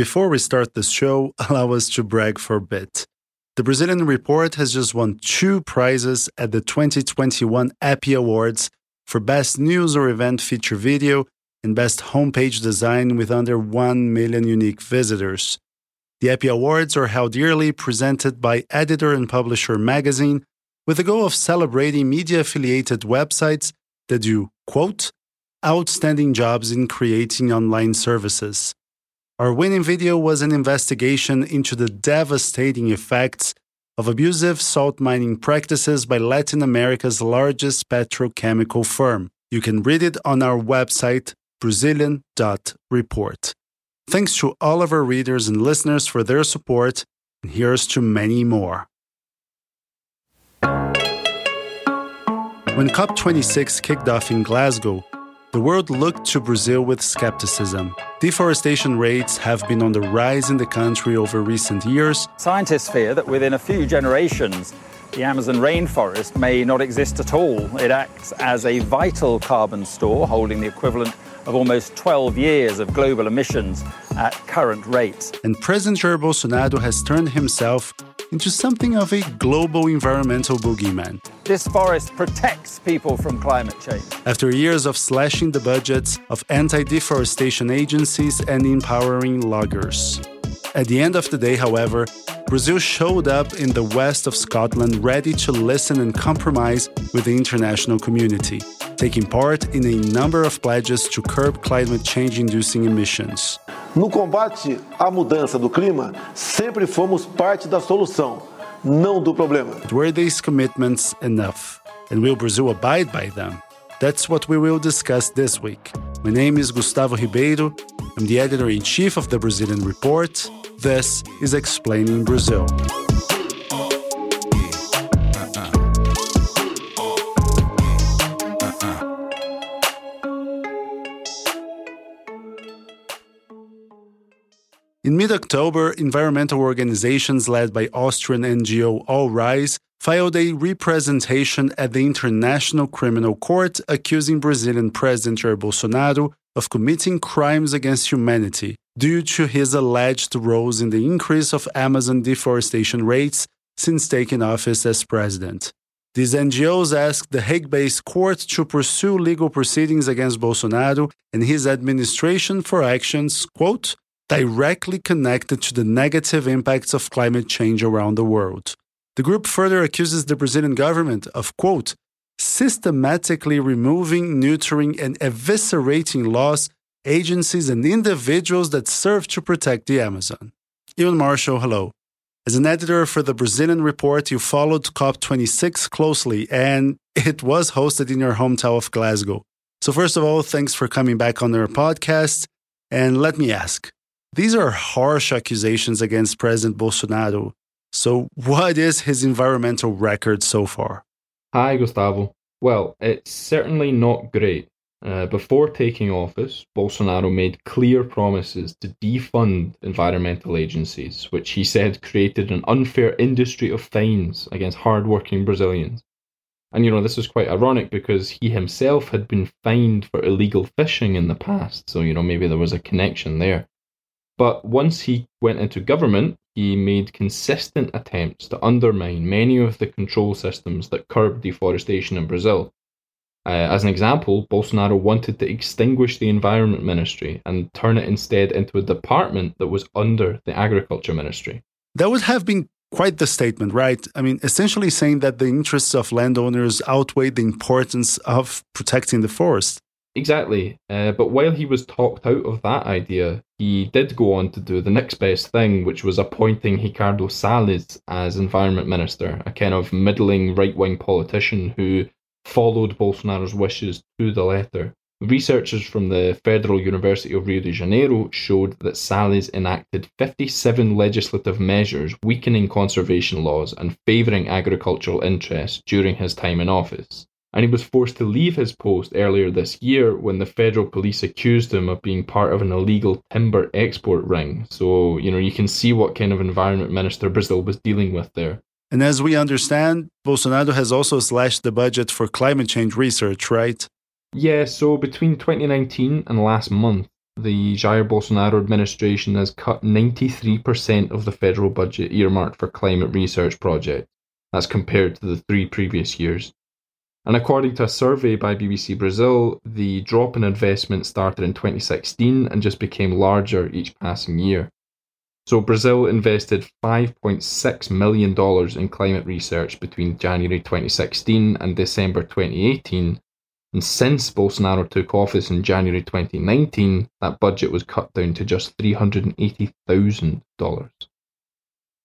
Before we start this show, allow us to brag for a bit. The Brazilian Report has just won two prizes at the 2021 EPPY Awards for Best News or Event Feature Video and Best Homepage Design with under 1 million unique visitors. The EPPY Awards are held yearly, presented by Editor and Publisher Magazine, with the goal of celebrating media affiliated websites that do, quote, outstanding jobs in creating online services. Our winning video was an investigation into the devastating effects of abusive salt mining practices by Latin America's largest petrochemical firm. You can read it on our website, Brazilian.report. Thanks to all of our readers and listeners for their support, and here's to many more. When COP26 kicked off in Glasgow, the world looked to Brazil with skepticism. Deforestation rates have been on the rise in the country over recent years. Scientists fear that within a few generations, the Amazon rainforest may not exist at all. It acts as a vital carbon store, holding the equivalent of almost 12 years of global emissions at current rates. And President Jair Bolsonaro has turned himself into something of a global environmental boogeyman. This forest protects people from climate change. After years of slashing the budgets of anti deforestation agencies and empowering loggers. At the end of the day, however, Brazil showed up in the west of Scotland ready to listen and compromise with the international community, taking part in a number of pledges to curb climate change inducing emissions. No combate à mudança do clima, sempre fomos parte da solução, não do problema. Were these commitments enough? And will Brazil abide by them? That's what we will discuss this week. My name is Gustavo Ribeiro. I'm the editor in chief of the Brazilian Report. This is Explaining Brazil. Mid October, environmental organizations led by Austrian NGO All Rise filed a representation at the International Criminal Court accusing Brazilian President Jair Bolsonaro of committing crimes against humanity due to his alleged roles in the increase of Amazon deforestation rates since taking office as president. These NGOs asked the Hague based court to pursue legal proceedings against Bolsonaro and his administration for actions, quote, directly connected to the negative impacts of climate change around the world. The group further accuses the Brazilian government of, quote, systematically removing, neutering, and eviscerating laws, agencies, and individuals that serve to protect the Amazon. Euan Marshall, hello. As an editor for the Brazilian Report, you followed COP26 closely, and it was hosted in your hometown of Glasgow. So, first of all, thanks for coming back on our podcast. And let me ask these are harsh accusations against President Bolsonaro. So, what is his environmental record so far? Hi, Gustavo. Well, it's certainly not great. Uh, before taking office, Bolsonaro made clear promises to defund environmental agencies, which he said created an unfair industry of fines against hardworking Brazilians. And you know, this is quite ironic because he himself had been fined for illegal fishing in the past, so you know, maybe there was a connection there. But once he went into government, he made consistent attempts to undermine many of the control systems that curb deforestation in Brazil. Uh, as an example, Bolsonaro wanted to extinguish the Environment Ministry and turn it instead into a department that was under the Agriculture Ministry. That would have been quite the statement, right? I mean, essentially saying that the interests of landowners outweigh the importance of protecting the forest. Exactly. Uh, but while he was talked out of that idea, he did go on to do the next best thing, which was appointing Ricardo Salles as environment minister, a kind of middling right wing politician who followed Bolsonaro's wishes to the letter. Researchers from the Federal University of Rio de Janeiro showed that Salles enacted 57 legislative measures weakening conservation laws and favouring agricultural interests during his time in office and he was forced to leave his post earlier this year when the federal police accused him of being part of an illegal timber export ring. So, you know, you can see what kind of environment Minister Brazil was dealing with there. And as we understand, Bolsonaro has also slashed the budget for climate change research, right? Yeah, so between 2019 and last month, the Jair Bolsonaro administration has cut 93% of the federal budget earmarked for climate research projects. That's compared to the three previous years. And according to a survey by BBC Brazil, the drop in investment started in 2016 and just became larger each passing year. So Brazil invested $5.6 million in climate research between January 2016 and December 2018. And since Bolsonaro took office in January 2019, that budget was cut down to just $380,000.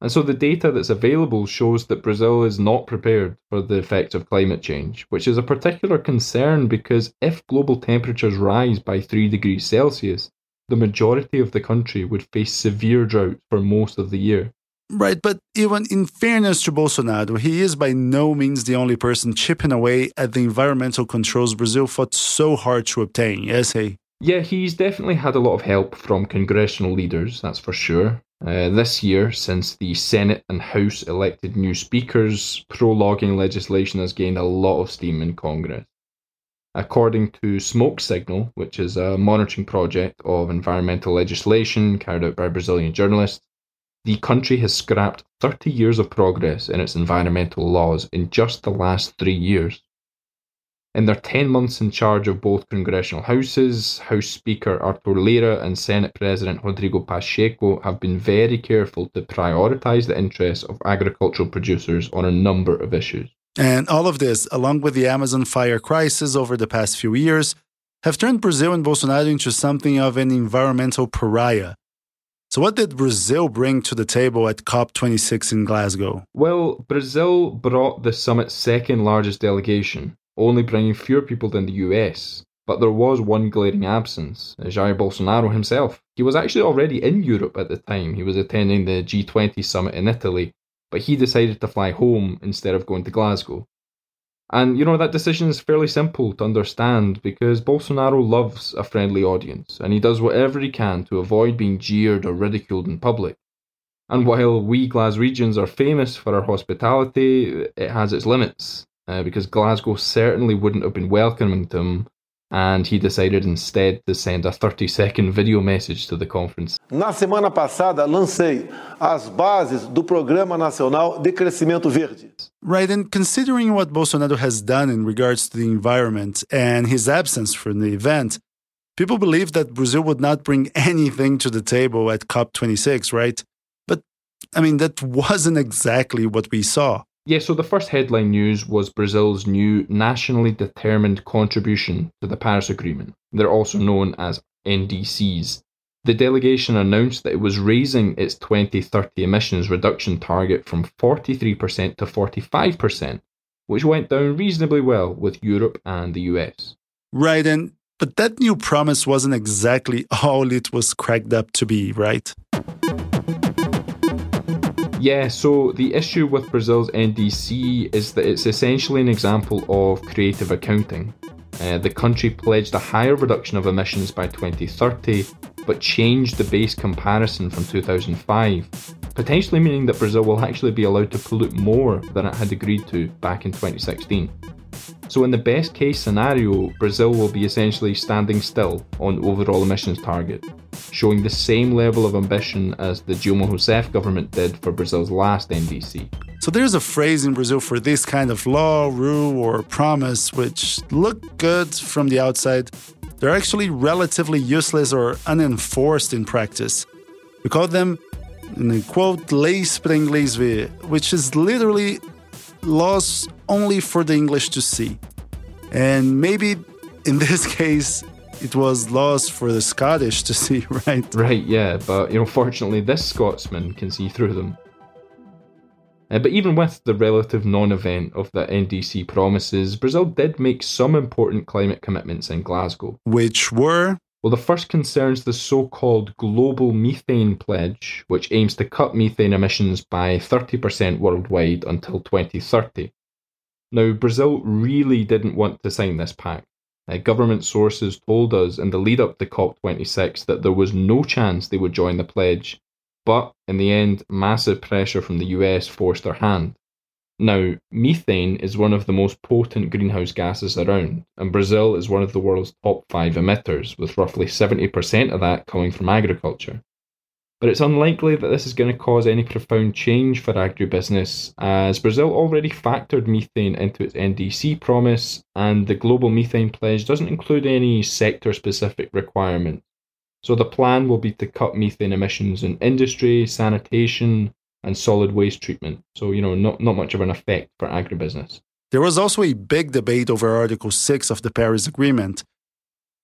And so the data that's available shows that Brazil is not prepared for the effects of climate change, which is a particular concern because if global temperatures rise by 3 degrees Celsius, the majority of the country would face severe drought for most of the year. Right, but even in fairness to Bolsonaro, he is by no means the only person chipping away at the environmental controls Brazil fought so hard to obtain, is he? Yeah, he's definitely had a lot of help from congressional leaders, that's for sure. Uh, this year, since the Senate and House elected new speakers, pro logging legislation has gained a lot of steam in Congress. According to Smoke Signal, which is a monitoring project of environmental legislation carried out by Brazilian journalists, the country has scrapped 30 years of progress in its environmental laws in just the last three years. In their 10 months in charge of both congressional houses, House Speaker Arthur Lira and Senate President Rodrigo Pacheco have been very careful to prioritise the interests of agricultural producers on a number of issues. And all of this, along with the Amazon fire crisis over the past few years, have turned Brazil and Bolsonaro into something of an environmental pariah. So, what did Brazil bring to the table at COP26 in Glasgow? Well, Brazil brought the summit's second largest delegation, only bringing fewer people than the US. But there was one glaring absence Jair Bolsonaro himself. He was actually already in Europe at the time. He was attending the G20 summit in Italy, but he decided to fly home instead of going to Glasgow. And you know, that decision is fairly simple to understand because Bolsonaro loves a friendly audience and he does whatever he can to avoid being jeered or ridiculed in public. And while we Glaswegians are famous for our hospitality, it has its limits uh, because Glasgow certainly wouldn't have been welcoming to him, and he decided instead to send a 30 second video message to the conference. Na semana passada, lancei as bases do Programa Nacional de Crescimento Verde. Right, and considering what Bolsonaro has done in regards to the environment and his absence from the event, people believe that Brazil would not bring anything to the table at COP26, right? But I mean, that wasn't exactly what we saw. Yeah, so the first headline news was Brazil's new nationally determined contribution to the Paris Agreement. They're also known as NDCs. The delegation announced that it was raising its 2030 emissions reduction target from 43% to 45%, which went down reasonably well with Europe and the US. Right, and but that new promise wasn't exactly all it was cracked up to be, right? Yeah, so the issue with Brazil's NDC is that it's essentially an example of creative accounting. Uh, the country pledged a higher reduction of emissions by 2030, but changed the base comparison from 2005, potentially meaning that Brazil will actually be allowed to pollute more than it had agreed to back in 2016. So, in the best case scenario, Brazil will be essentially standing still on overall emissions target, showing the same level of ambition as the Dilma Rousseff government did for Brazil's last NDC. So there's a phrase in Brazil for this kind of law, rule, or promise which look good from the outside. They're actually relatively useless or unenforced in practice. We call them, in a quote, leis para which is literally laws only for the English to see. And maybe in this case, it was lost for the Scottish to see, right? Right, yeah, but you know, fortunately, this Scotsman can see through them. Uh, but even with the relative non event of the NDC promises, Brazil did make some important climate commitments in Glasgow. Which were? Well, the first concerns the so called Global Methane Pledge, which aims to cut methane emissions by 30% worldwide until 2030. Now, Brazil really didn't want to sign this pact. Uh, government sources told us in the lead up to COP26 that there was no chance they would join the pledge, but in the end, massive pressure from the US forced their hand. Now, methane is one of the most potent greenhouse gases around, and Brazil is one of the world's top five emitters, with roughly 70% of that coming from agriculture. But it's unlikely that this is going to cause any profound change for agribusiness, as Brazil already factored methane into its NDC promise, and the Global Methane Pledge doesn't include any sector specific requirements. So the plan will be to cut methane emissions in industry, sanitation, and solid waste treatment. So, you know, not, not much of an effect for agribusiness. There was also a big debate over Article 6 of the Paris Agreement.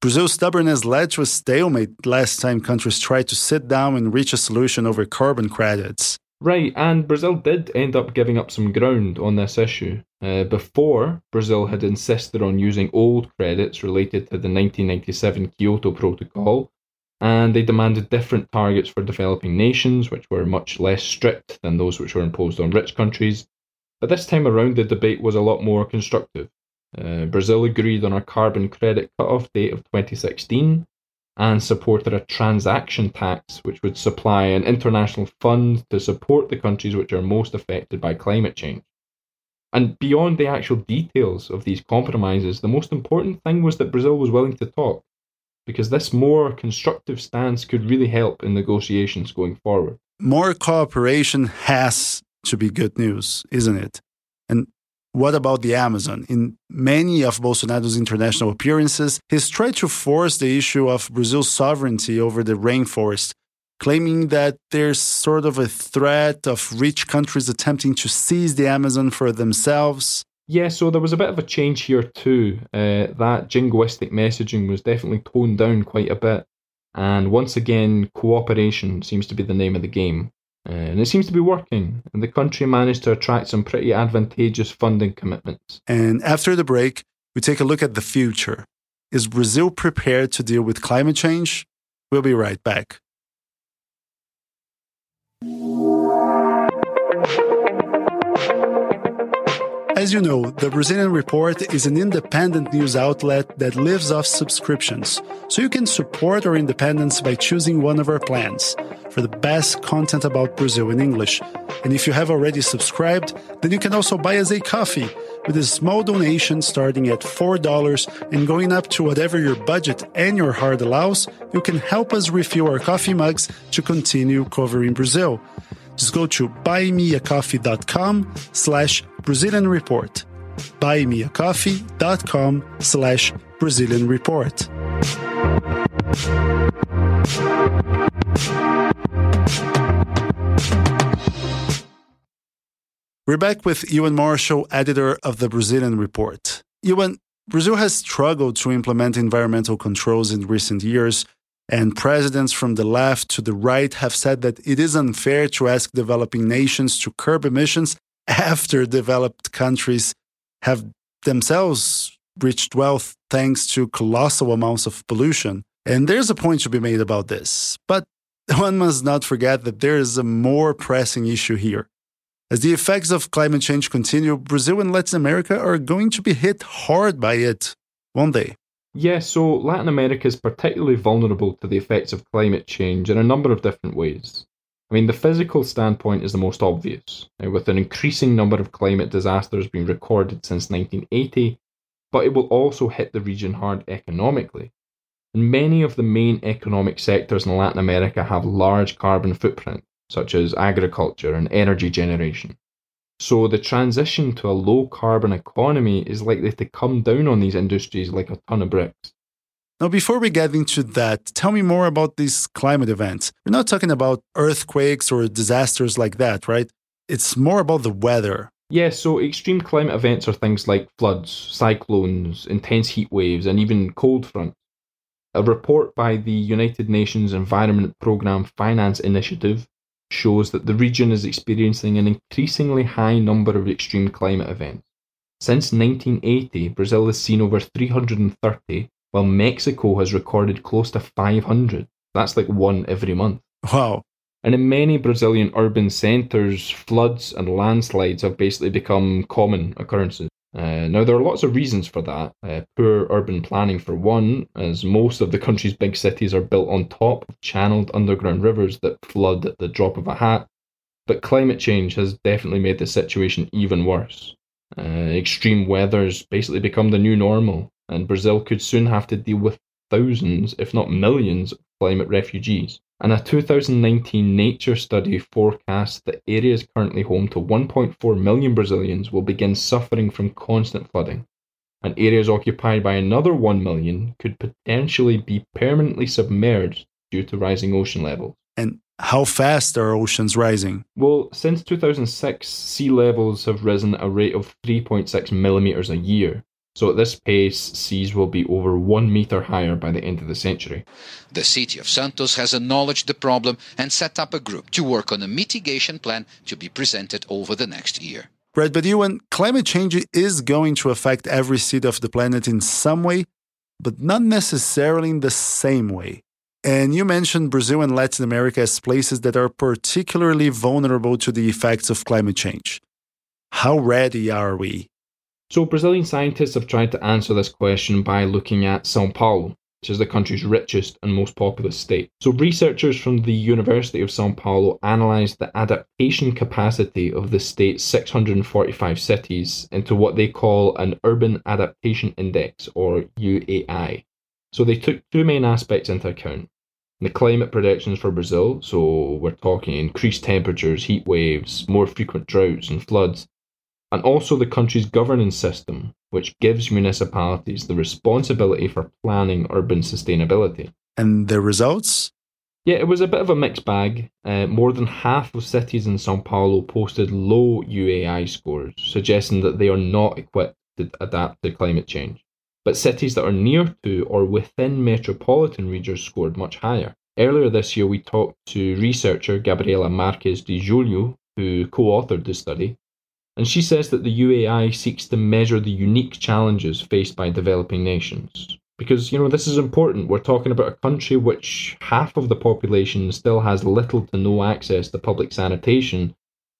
Brazil's stubbornness led to a stalemate last time countries tried to sit down and reach a solution over carbon credits. Right, and Brazil did end up giving up some ground on this issue. Uh, before, Brazil had insisted on using old credits related to the 1997 Kyoto Protocol and they demanded different targets for developing nations, which were much less strict than those which were imposed on rich countries. But this time around, the debate was a lot more constructive. Uh, Brazil agreed on a carbon credit cutoff date of 2016 and supported a transaction tax, which would supply an international fund to support the countries which are most affected by climate change. And beyond the actual details of these compromises, the most important thing was that Brazil was willing to talk because this more constructive stance could really help in negotiations going forward. More cooperation has to be good news, isn't it? And what about the Amazon? In many of Bolsonaro's international appearances, he's tried to force the issue of Brazil's sovereignty over the rainforest, claiming that there's sort of a threat of rich countries attempting to seize the Amazon for themselves. Yeah, so there was a bit of a change here too. Uh, that jingoistic messaging was definitely toned down quite a bit. And once again, cooperation seems to be the name of the game. Uh, and it seems to be working. And the country managed to attract some pretty advantageous funding commitments. And after the break, we take a look at the future. Is Brazil prepared to deal with climate change? We'll be right back. As you know, the Brazilian Report is an independent news outlet that lives off subscriptions, so you can support our independence by choosing one of our plans for the best content about Brazil in English. And if you have already subscribed, then you can also buy us a coffee with a small donation starting at $4 and going up to whatever your budget and your heart allows, you can help us refill our coffee mugs to continue covering Brazil. Just go to buymeacoffee.com slash Brazilian Report. Buymeacoffee.com slash Brazilian Report. We're back with Euan Marshall, editor of the Brazilian Report. Euan, Brazil has struggled to implement environmental controls in recent years, and presidents from the left to the right have said that it is unfair to ask developing nations to curb emissions after developed countries have themselves reached wealth thanks to colossal amounts of pollution. And there's a point to be made about this. But one must not forget that there is a more pressing issue here. As the effects of climate change continue, Brazil and Latin America are going to be hit hard by it, won't they? Yeah, so Latin America is particularly vulnerable to the effects of climate change in a number of different ways. I mean, the physical standpoint is the most obvious, uh, with an increasing number of climate disasters being recorded since 1980, but it will also hit the region hard economically. And many of the main economic sectors in Latin America have large carbon footprints, such as agriculture and energy generation. So the transition to a low carbon economy is likely to come down on these industries like a ton of bricks. Now, before we get into that, tell me more about these climate events. We're not talking about earthquakes or disasters like that, right? It's more about the weather. Yeah, so extreme climate events are things like floods, cyclones, intense heat waves, and even cold fronts. A report by the United Nations Environment Programme Finance Initiative shows that the region is experiencing an increasingly high number of extreme climate events. Since 1980, Brazil has seen over 330, while Mexico has recorded close to 500. That's like one every month. Wow. And in many Brazilian urban centres, floods and landslides have basically become common occurrences. Uh, now, there are lots of reasons for that. Uh, poor urban planning, for one, as most of the country's big cities are built on top of channeled underground rivers that flood at the drop of a hat. But climate change has definitely made the situation even worse. Uh, extreme weather's basically become the new normal, and Brazil could soon have to deal with thousands, if not millions, of climate refugees. And a 2019 Nature study forecasts that areas currently home to 1.4 million Brazilians will begin suffering from constant flooding. And areas occupied by another 1 million could potentially be permanently submerged due to rising ocean levels. And how fast are oceans rising? Well, since 2006, sea levels have risen at a rate of 3.6 millimetres a year, so at this pace, seas will be over one metre higher by the end of the century. The city of Santos has acknowledged the problem and set up a group to work on a mitigation plan to be presented over the next year. Right, but Euan, climate change is going to affect every city of the planet in some way, but not necessarily in the same way. And you mentioned Brazil and Latin America as places that are particularly vulnerable to the effects of climate change. How ready are we? So, Brazilian scientists have tried to answer this question by looking at Sao Paulo, which is the country's richest and most populous state. So, researchers from the University of Sao Paulo analysed the adaptation capacity of the state's 645 cities into what they call an Urban Adaptation Index, or UAI. So, they took two main aspects into account the climate predictions for Brazil, so we're talking increased temperatures, heat waves, more frequent droughts and floods, and also the country's governance system, which gives municipalities the responsibility for planning urban sustainability. And the results? Yeah, it was a bit of a mixed bag. Uh, more than half of cities in Sao Paulo posted low UAI scores, suggesting that they are not equipped to adapt to climate change. But cities that are near to or within metropolitan regions scored much higher. Earlier this year, we talked to researcher Gabriela Marques Di Giulio, who co authored the study, and she says that the UAI seeks to measure the unique challenges faced by developing nations. Because, you know, this is important. We're talking about a country which half of the population still has little to no access to public sanitation.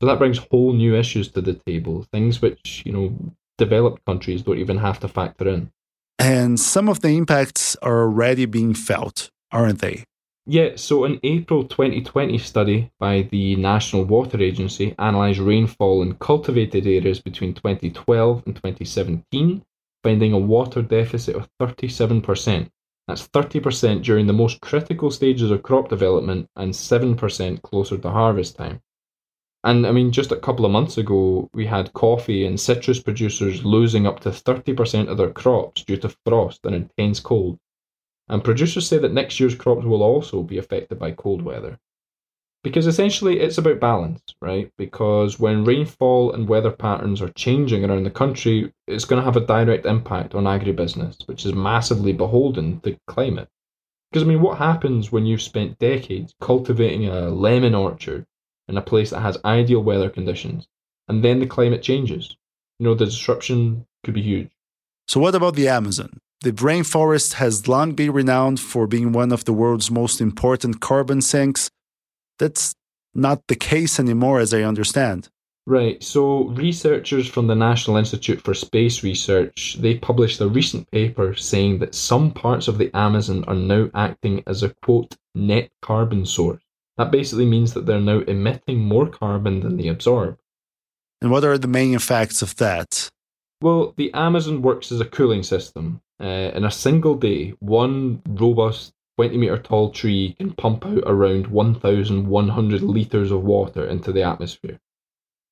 So that brings whole new issues to the table, things which, you know, developed countries don't even have to factor in. And some of the impacts are already being felt, aren't they? Yeah, so an April 2020 study by the National Water Agency analysed rainfall in cultivated areas between 2012 and 2017, finding a water deficit of 37%. That's 30% during the most critical stages of crop development and 7% closer to harvest time. And I mean, just a couple of months ago, we had coffee and citrus producers losing up to 30% of their crops due to frost and intense cold. And producers say that next year's crops will also be affected by cold weather. Because essentially it's about balance, right? Because when rainfall and weather patterns are changing around the country, it's going to have a direct impact on agribusiness, which is massively beholden to climate. Because, I mean, what happens when you've spent decades cultivating a lemon orchard in a place that has ideal weather conditions, and then the climate changes? You know, the disruption could be huge. So, what about the Amazon? The rainforest has long been renowned for being one of the world's most important carbon sinks. That's not the case anymore, as I understand. Right. So researchers from the National Institute for Space Research, they published a recent paper saying that some parts of the Amazon are now acting as a quote net carbon source. That basically means that they're now emitting more carbon than they absorb. And what are the main effects of that? Well, the Amazon works as a cooling system. Uh, in a single day, one robust 20 meter tall tree can pump out around 1,100 litres of water into the atmosphere.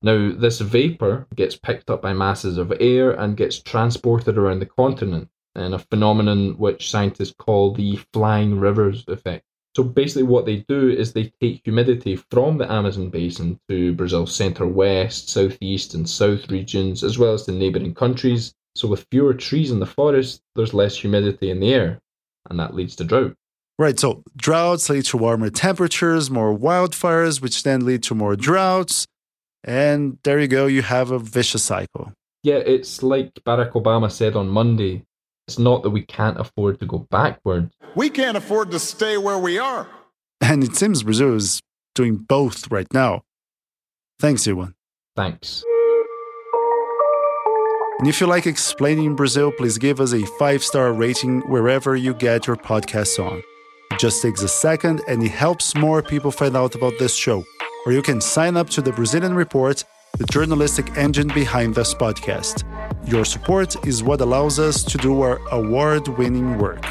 Now, this vapour gets picked up by masses of air and gets transported around the continent in a phenomenon which scientists call the flying rivers effect. So basically, what they do is they take humidity from the Amazon basin to Brazil's centre west, southeast, and south regions, as well as to neighbouring countries. So, with fewer trees in the forest, there's less humidity in the air, and that leads to drought. Right, so droughts lead to warmer temperatures, more wildfires, which then lead to more droughts. And there you go, you have a vicious cycle. Yeah, it's like Barack Obama said on Monday it's not that we can't afford to go backwards. We can't afford to stay where we are. And it seems Brazil is doing both right now. Thanks, everyone. Thanks. And if you like explaining Brazil, please give us a five star rating wherever you get your podcasts on. It just takes a second and it helps more people find out about this show. or you can sign up to the Brazilian Report, the journalistic engine behind this podcast. Your support is what allows us to do our award winning work.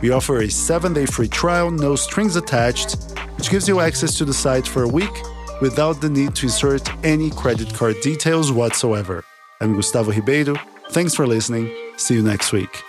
We offer a seven day free trial, no strings attached, which gives you access to the site for a week without the need to insert any credit card details whatsoever. I'm Gustavo Ribeiro. Thanks for listening. See you next week.